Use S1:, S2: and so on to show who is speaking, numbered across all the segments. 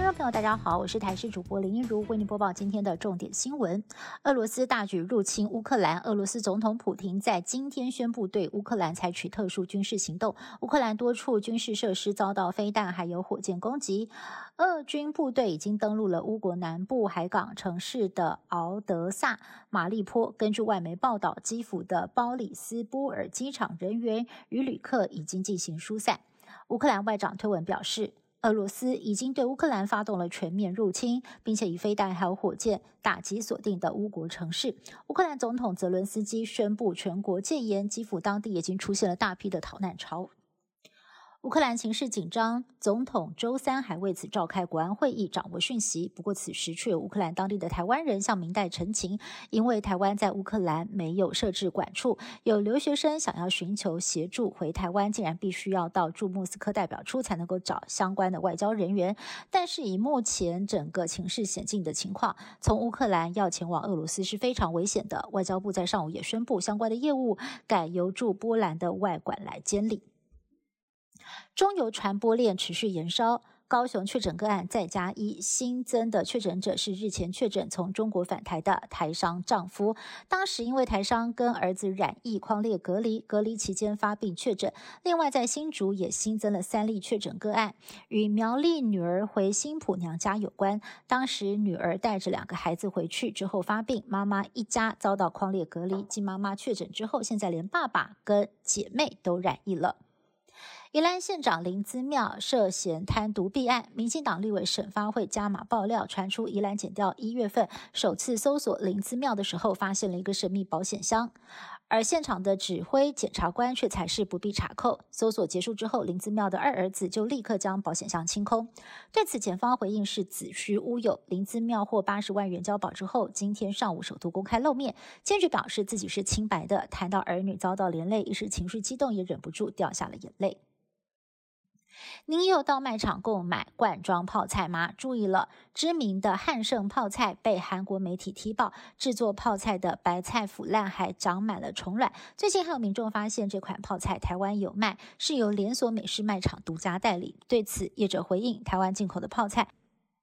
S1: 听众朋友大家好，我是台视主播林一如，为您播报今天的重点新闻。俄罗斯大举入侵乌克兰，俄罗斯总统普京在今天宣布对乌克兰采取特殊军事行动，乌克兰多处军事设施遭到飞弹还有火箭攻击。俄军部队已经登陆了乌国南部海港城市的敖德萨、马利坡。根据外媒报道，基辅的包里斯波尔机场人员与旅客已经进行疏散。乌克兰外长推文表示。俄罗斯已经对乌克兰发动了全面入侵，并且以飞弹还有火箭打击锁定的乌国城市。乌克兰总统泽伦斯基宣布全国戒严，基辅当地已经出现了大批的逃难潮。乌克兰情势紧张，总统周三还为此召开国安会议，掌握讯息。不过，此时却有乌克兰当地的台湾人向明代陈情，因为台湾在乌克兰没有设置管处，有留学生想要寻求协助回台湾，竟然必须要到驻莫斯科代表处才能够找相关的外交人员。但是，以目前整个情势险境的情况，从乌克兰要前往俄罗斯是非常危险的。外交部在上午也宣布，相关的业务改由驻波兰的外管来监理。中油传播链持续延烧，高雄确诊个案再加一，新增的确诊者是日前确诊从中国返台的台商丈夫，当时因为台商跟儿子染疫，框列隔离，隔离期间发病确诊。另外在新竹也新增了三例确诊个案，与苗栗女儿回新浦娘家有关。当时女儿带着两个孩子回去之后发病，妈妈一家遭到框列隔离。继妈妈确诊之后，现在连爸爸跟姐妹都染疫了。宜兰县长林姿妙涉嫌贪渎弊案，民进党立委沈发会加码爆料，传出宜兰检调一月份首次搜索林姿妙的时候，发现了一个神秘保险箱，而现场的指挥检察官却才是不必查扣。搜索结束之后，林子妙的二儿子就立刻将保险箱清空。对此，检方回应是子虚乌有。林子妙获八十万元交保之后，今天上午首度公开露面，坚决表示自己是清白的。谈到儿女遭到连累，一时情绪激动，也忍不住掉下了眼泪。您有到卖场购买罐装泡菜吗？注意了，知名的汉盛泡菜被韩国媒体踢爆，制作泡菜的白菜腐烂，还长满了虫卵。最近还有民众发现这款泡菜台湾有卖，是由连锁美式卖场独家代理。对此，业者回应：台湾进口的泡菜。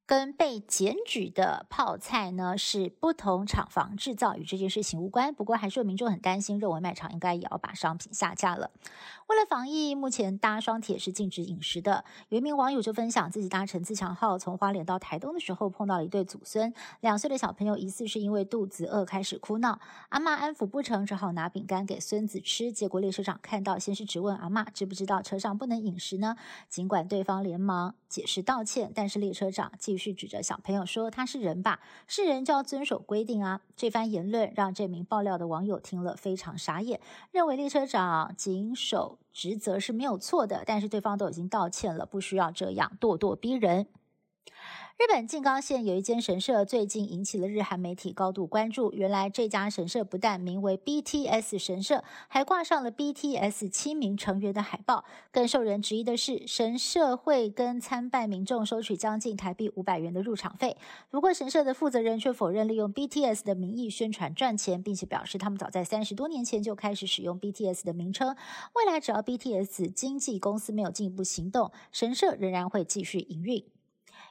S1: 跟被检举的泡菜呢是不同厂房制造，与这件事情无关。不过还是有民众很担心，认为卖场应该也要把商品下架了。为了防疫，目前搭双铁是禁止饮食的。有一名网友就分享自己搭乘自强号从花莲到台东的时候，碰到了一对祖孙，两岁的小朋友疑似是因为肚子饿开始哭闹，阿妈安抚不成，只好拿饼干给孙子吃。结果列车长看到，先是质问阿妈知不知道车上不能饮食呢？尽管对方连忙解释道歉，但是列车长继是指着小朋友说：“他是人吧？是人就要遵守规定啊！”这番言论让这名爆料的网友听了非常傻眼，认为列车长谨守职责是没有错的，但是对方都已经道歉了，不需要这样咄咄逼人。日本静冈县有一间神社，最近引起了日韩媒体高度关注。原来这家神社不但名为 BTS 神社，还挂上了 BTS 七名成员的海报。更受人质疑的是，神社会跟参拜民众收取将近台币五百元的入场费。不过，神社的负责人却否认利用 BTS 的名义宣传赚钱，并且表示他们早在三十多年前就开始使用 BTS 的名称。未来只要 BTS 经纪公司没有进一步行动，神社仍然会继续营运。